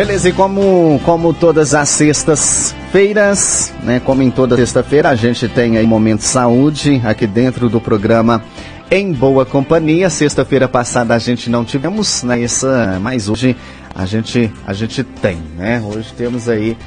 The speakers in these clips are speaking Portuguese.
Beleza, e como, como todas as sextas-feiras, né? Como em toda sexta-feira, a gente tem aí Momento Saúde aqui dentro do programa Em Boa Companhia. Sexta-feira passada a gente não tivemos, né? Essa, mas hoje a gente, a gente tem, né? Hoje temos aí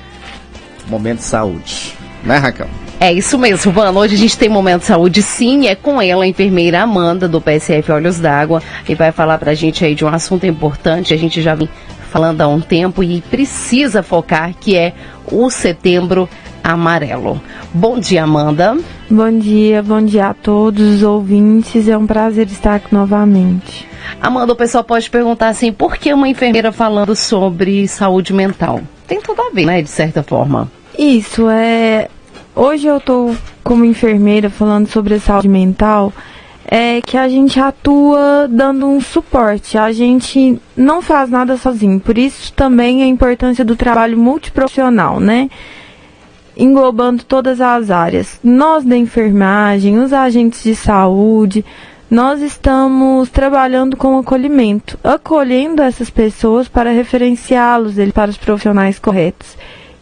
Momento Saúde, né, Raquel? É isso mesmo, Vano. Hoje a gente tem Momento de Saúde, sim. É com ela, a enfermeira Amanda, do PSF Olhos d'Água, e vai falar pra gente aí de um assunto importante. A gente já vem falando há um tempo e precisa focar, que é o Setembro Amarelo. Bom dia, Amanda. Bom dia, bom dia a todos os ouvintes. É um prazer estar aqui novamente. Amanda, o pessoal pode perguntar assim, por que uma enfermeira falando sobre saúde mental? Tem tudo a ver, né, de certa forma. Isso, é Hoje eu estou como enfermeira falando sobre saúde mental, é que a gente atua dando um suporte. A gente não faz nada sozinho. Por isso também a importância do trabalho multiprofissional, né? Englobando todas as áreas. Nós da enfermagem, os agentes de saúde, nós estamos trabalhando com acolhimento, acolhendo essas pessoas para referenciá-los para os profissionais corretos.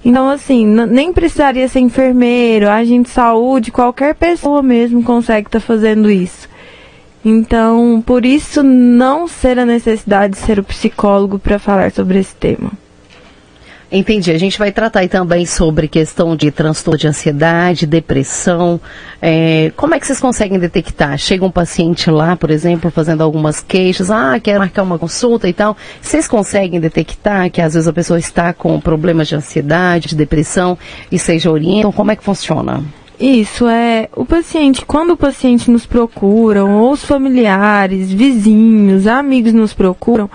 Então, assim, nem precisaria ser enfermeiro, agente de saúde, qualquer pessoa mesmo consegue estar tá fazendo isso. Então, por isso, não ser a necessidade de ser o psicólogo para falar sobre esse tema. Entendi. A gente vai tratar também sobre questão de transtorno de ansiedade, depressão. É, como é que vocês conseguem detectar? Chega um paciente lá, por exemplo, fazendo algumas queixas, ah, quer marcar uma consulta e tal. Vocês conseguem detectar que às vezes a pessoa está com problemas de ansiedade, de depressão e seja orientam? Como é que funciona? Isso é o paciente, quando o paciente nos procura, ou os familiares, vizinhos, amigos nos procuram,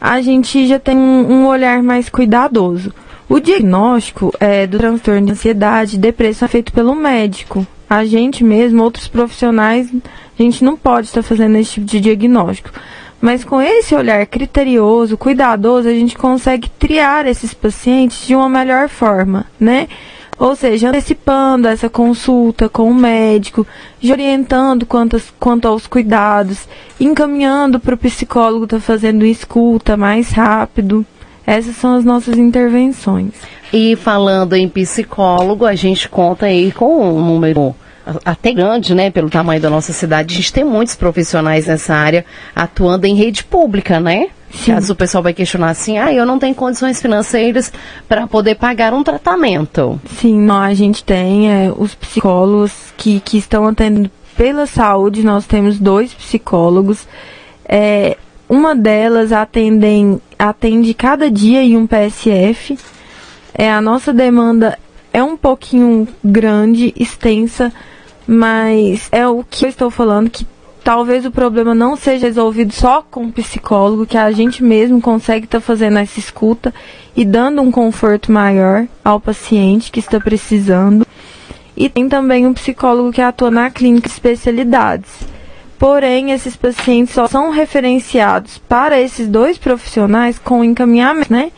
a gente já tem um, um olhar mais cuidadoso. O diagnóstico é, do transtorno de ansiedade e depressão é feito pelo médico. A gente mesmo, outros profissionais, a gente não pode estar fazendo esse tipo de diagnóstico. Mas com esse olhar criterioso, cuidadoso, a gente consegue triar esses pacientes de uma melhor forma, né? Ou seja, antecipando essa consulta com o médico, orientando quanto, quanto aos cuidados, encaminhando para o psicólogo estar tá fazendo escuta mais rápido. Essas são as nossas intervenções. E falando em psicólogo, a gente conta aí com um número até grande, né, pelo tamanho da nossa cidade. A gente tem muitos profissionais nessa área atuando em rede pública, né? Sim. Caso o pessoal vai questionar assim, ah, eu não tenho condições financeiras para poder pagar um tratamento. Sim, não, a gente tem é, os psicólogos que, que estão atendendo pela saúde, nós temos dois psicólogos. É, uma delas atendem, atende cada dia em um PSF. É, a nossa demanda é um pouquinho grande, extensa, mas é o que eu estou falando, que talvez o problema não seja resolvido só com o psicólogo, que a gente mesmo consegue estar tá fazendo essa escuta e dando um conforto maior ao paciente que está precisando. E tem também um psicólogo que atua na clínica de especialidades. Porém, esses pacientes só são referenciados para esses dois profissionais com encaminhamento, né?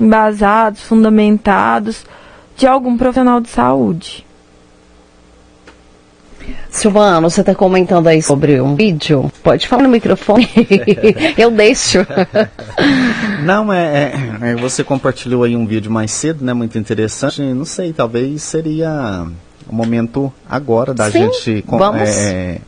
Embasados, fundamentados de algum profissional de saúde. Silvano, você está comentando aí sobre um vídeo? Pode falar no microfone. Eu deixo. Não, é, é, é, Você compartilhou aí um vídeo mais cedo, né? Muito interessante. Não sei, talvez seria o momento agora da Sim, gente vamos. É,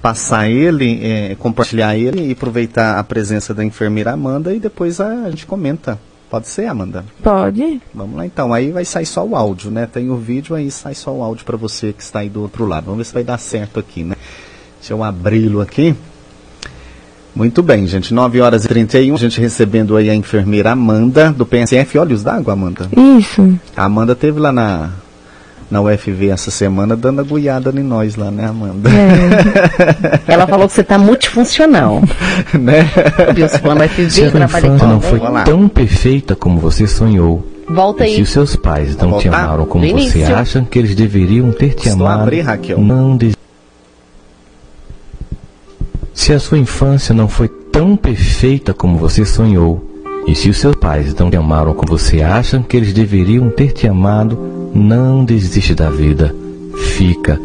passar ele, é, compartilhar ele e aproveitar a presença da enfermeira Amanda e depois a, a gente comenta. Pode ser, Amanda? Pode. Vamos lá então. Aí vai sair só o áudio, né? Tem o vídeo, aí sai só o áudio para você que está aí do outro lado. Vamos ver se vai dar certo aqui, né? Deixa eu abri-lo aqui. Muito bem, gente. 9 horas e 31. A gente recebendo aí a enfermeira Amanda, do PSF Olhos d'Água, Amanda. Isso. A Amanda teve lá na, na UFV essa semana dando agulhada em nós lá, né, Amanda? É. Ela falou que você está multifuncional. né? Wilson, na UFV, Se a infância não foi tão perfeita como você sonhou. Volta aí. Se os seus pais não te amaram como você acha que eles deveriam ter te Estou amado, abrir, Raquel. não des... Se a sua infância não foi tão perfeita como você sonhou, e se os seus pais não te amaram como você acha que eles deveriam ter te amado, não desiste da vida. Fica,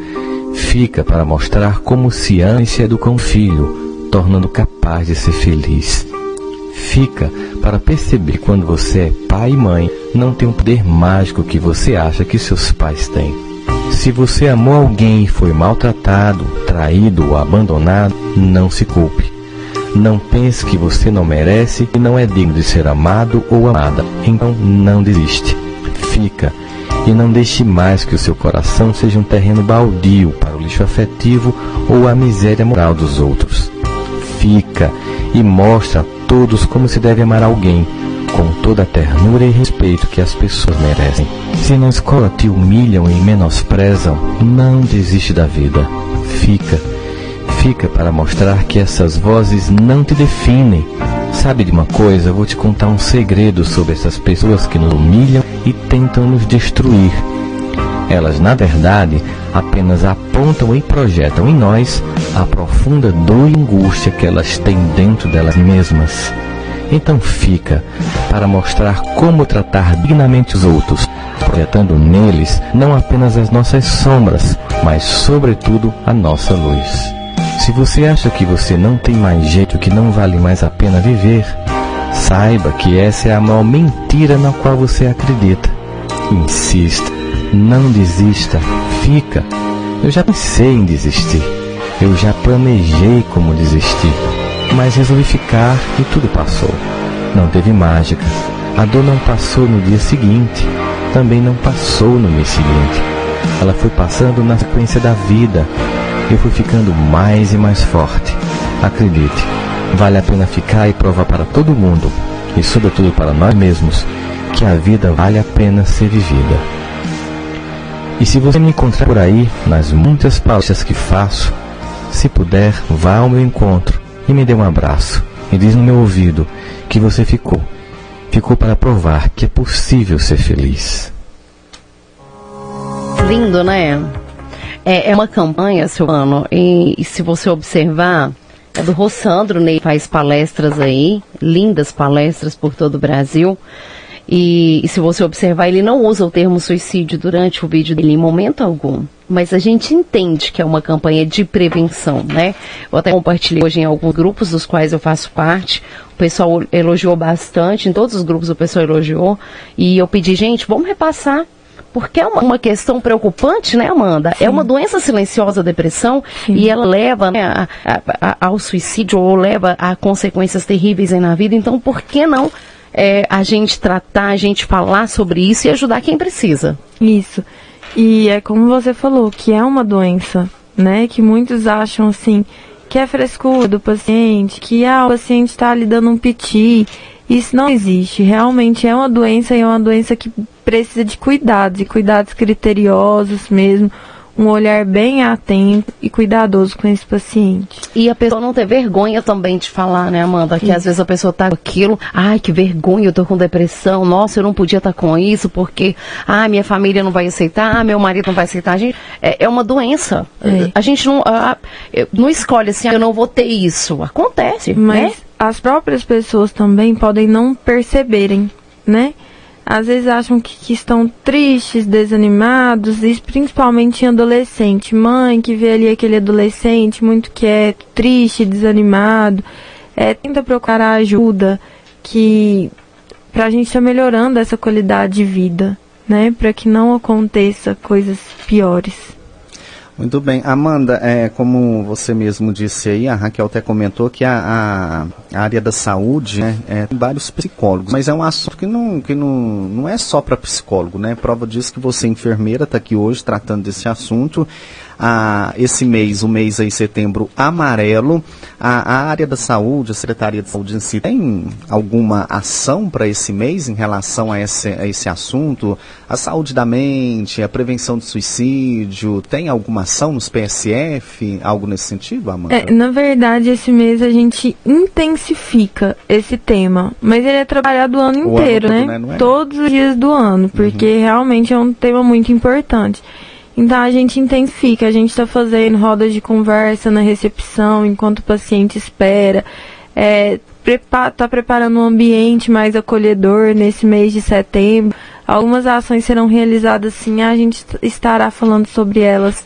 fica para mostrar como se ama e se educa um filho, tornando capaz de ser feliz. Fica para perceber quando você é pai e mãe, não tem um poder mágico que você acha que seus pais têm. Se você amou alguém e foi maltratado, traído ou abandonado, não se culpe. Não pense que você não merece e não é digno de ser amado ou amada. Então não desiste. Fica e não deixe mais que o seu coração seja um terreno baldio para o lixo afetivo ou a miséria moral dos outros. Fica e mostra a todos como se deve amar alguém, com toda a ternura e respeito que as pessoas merecem. Se na escola te humilham e menosprezam, não desiste da vida. Fica fica para mostrar que essas vozes não te definem. Sabe de uma coisa? Eu vou te contar um segredo sobre essas pessoas que nos humilham e tentam nos destruir. Elas, na verdade, apenas apontam e projetam em nós a profunda dor e angústia que elas têm dentro delas mesmas. Então fica para mostrar como tratar dignamente os outros, projetando neles não apenas as nossas sombras, mas sobretudo a nossa luz. Se você acha que você não tem mais jeito, que não vale mais a pena viver, saiba que essa é a maior mentira na qual você acredita. Insista, não desista, fica. Eu já pensei em desistir, eu já planejei como desistir, mas resolvi ficar e tudo passou. Não teve mágica. A dor não passou no dia seguinte, também não passou no mês seguinte. Ela foi passando na sequência da vida, eu fui ficando mais e mais forte. Acredite, vale a pena ficar e provar para todo mundo, e sobretudo para nós mesmos, que a vida vale a pena ser vivida. E se você me encontrar por aí, nas muitas palestras que faço, se puder, vá ao meu encontro e me dê um abraço e diz no meu ouvido que você ficou. Ficou para provar que é possível ser feliz. Lindo, né? É, é uma campanha, Silvano, e, e se você observar, é do Rossandro, né? Faz palestras aí, lindas palestras por todo o Brasil. E, e, se você observar, ele não usa o termo suicídio durante o vídeo dele em momento algum. Mas a gente entende que é uma campanha de prevenção, né? Eu até compartilhei hoje em alguns grupos dos quais eu faço parte. O pessoal elogiou bastante, em todos os grupos o pessoal elogiou. E eu pedi, gente, vamos repassar porque é uma, uma questão preocupante, né, Amanda? Sim. É uma doença silenciosa, a depressão, Sim. e ela leva né, a, a, ao suicídio ou leva a consequências terríveis na vida. Então, por que não é, a gente tratar, a gente falar sobre isso e ajudar quem precisa? Isso. E é como você falou, que é uma doença, né? Que muitos acham assim, que é frescura do paciente, que ah, o paciente está lhe dando um piti. Isso não existe. Realmente é uma doença e é uma doença que precisa de cuidados, e cuidados criteriosos mesmo, um olhar bem atento e cuidadoso com esse paciente. E a pessoa não ter vergonha também de falar, né, Amanda? Que às vezes a pessoa tá com aquilo, ai, que vergonha, eu tô com depressão, nossa, eu não podia estar tá com isso, porque, ah, minha família não vai aceitar, meu marido não vai aceitar. A gente, é, é uma doença. É. A gente não, a, não escolhe assim, ah, eu não vou ter isso. Acontece, Mas né? As próprias pessoas também podem não perceberem, né? às vezes acham que, que, estão tristes, desanimados, e principalmente em adolescente. Mãe que vê ali aquele adolescente muito quieto, triste, desanimado, é, tenta procurar ajuda que para a gente estar tá melhorando essa qualidade de vida, né? Para que não aconteça coisas piores. Muito bem. Amanda, é, como você mesmo disse aí, a Raquel até comentou que a, a área da saúde né, é, tem vários psicólogos, mas é um assunto que não, que não, não é só para psicólogo, né? Prova disso que você, enfermeira, está aqui hoje tratando desse assunto a, esse mês, o mês aí, setembro amarelo, a, a área da saúde, a Secretaria de Saúde em si, tem alguma ação para esse mês em relação a esse, a esse assunto? A saúde da mente, a prevenção do suicídio, tem alguma ação nos PSF, algo nesse sentido, Amanda? É, na verdade, esse mês a gente intensifica esse tema, mas ele é trabalhado o ano o inteiro, ano todo, né? É? Todos os dias do ano, porque uhum. realmente é um tema muito importante. Então a gente intensifica, a gente está fazendo rodas de conversa na recepção enquanto o paciente espera. É, está tá preparando um ambiente mais acolhedor nesse mês de setembro. Algumas ações serão realizadas sim, a gente estará falando sobre elas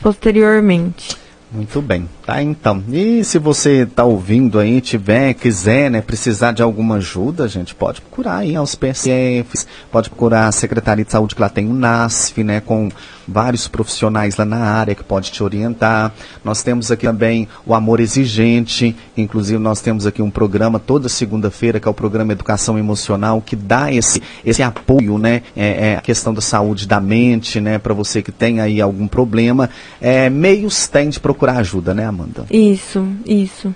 posteriormente. Muito bem, tá então. E se você está ouvindo aí, tiver, quiser, né, precisar de alguma ajuda, a gente pode procurar aí aos PSFs, pode procurar a Secretaria de Saúde que lá tem o NASF, né, com vários profissionais lá na área que pode te orientar. Nós temos aqui também o Amor Exigente, inclusive nós temos aqui um programa toda segunda-feira, que é o programa Educação Emocional, que dá esse, esse apoio, né, é, é a questão da saúde da mente, né, para você que tem aí algum problema. É, meios tem de procurar procurar ajuda, né, Amanda? Isso, isso.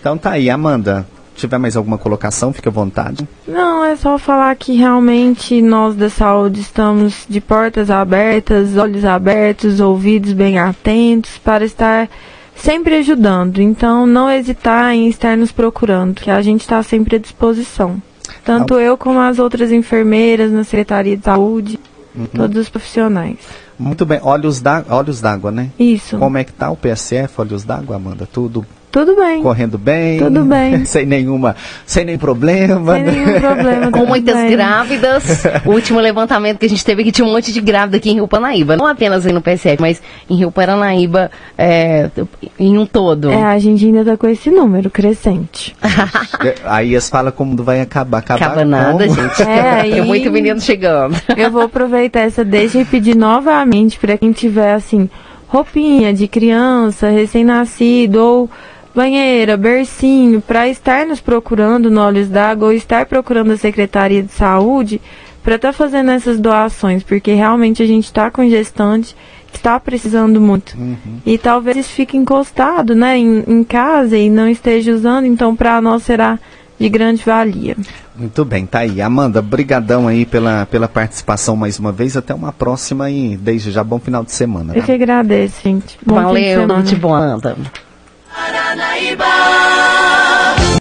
Então tá aí, Amanda. Se tiver mais alguma colocação, fique à vontade. Não, é só falar que realmente nós da saúde estamos de portas abertas, olhos abertos, ouvidos bem atentos para estar sempre ajudando. Então, não hesitar em estar nos procurando, que a gente está sempre à disposição. Tanto eu como as outras enfermeiras na Secretaria de Saúde, uhum. todos os profissionais. Muito bem. Olhos d'água, olhos d'água, né? Isso. Como é que tá o PSF, olhos d'água, Amanda? Tudo tudo bem. Correndo bem. Tudo bem. sem nenhuma, sem nenhum problema. Sem nenhum problema. Com muitas bem. grávidas. o último levantamento que a gente teve aqui tinha um monte de grávida aqui em Rio Paranaíba. Não apenas aí no PSF, mas em Rio Paranaíba é, em um todo. É, a gente ainda tá com esse número crescente. aí as fala como vai acabar. Acabar Acaba nada, como? gente. É, aí, Tem muito menino chegando. Eu vou aproveitar essa deixa e pedir novamente para quem tiver assim roupinha de criança, recém-nascido ou banheira, bercinho, para estar nos procurando no Olhos d'Água ou estar procurando a Secretaria de Saúde para estar tá fazendo essas doações, porque realmente a gente está com gestante que está precisando muito. Uhum. E talvez fique encostado né, em, em casa e não esteja usando, então para nós será de grande valia. Muito bem, tá aí. Amanda, brigadão aí pela, pela participação mais uma vez. Até uma próxima e desde já bom final de semana. Eu tá? que agradeço, gente. Bom Valeu, noite boa, Amanda. Paranaíba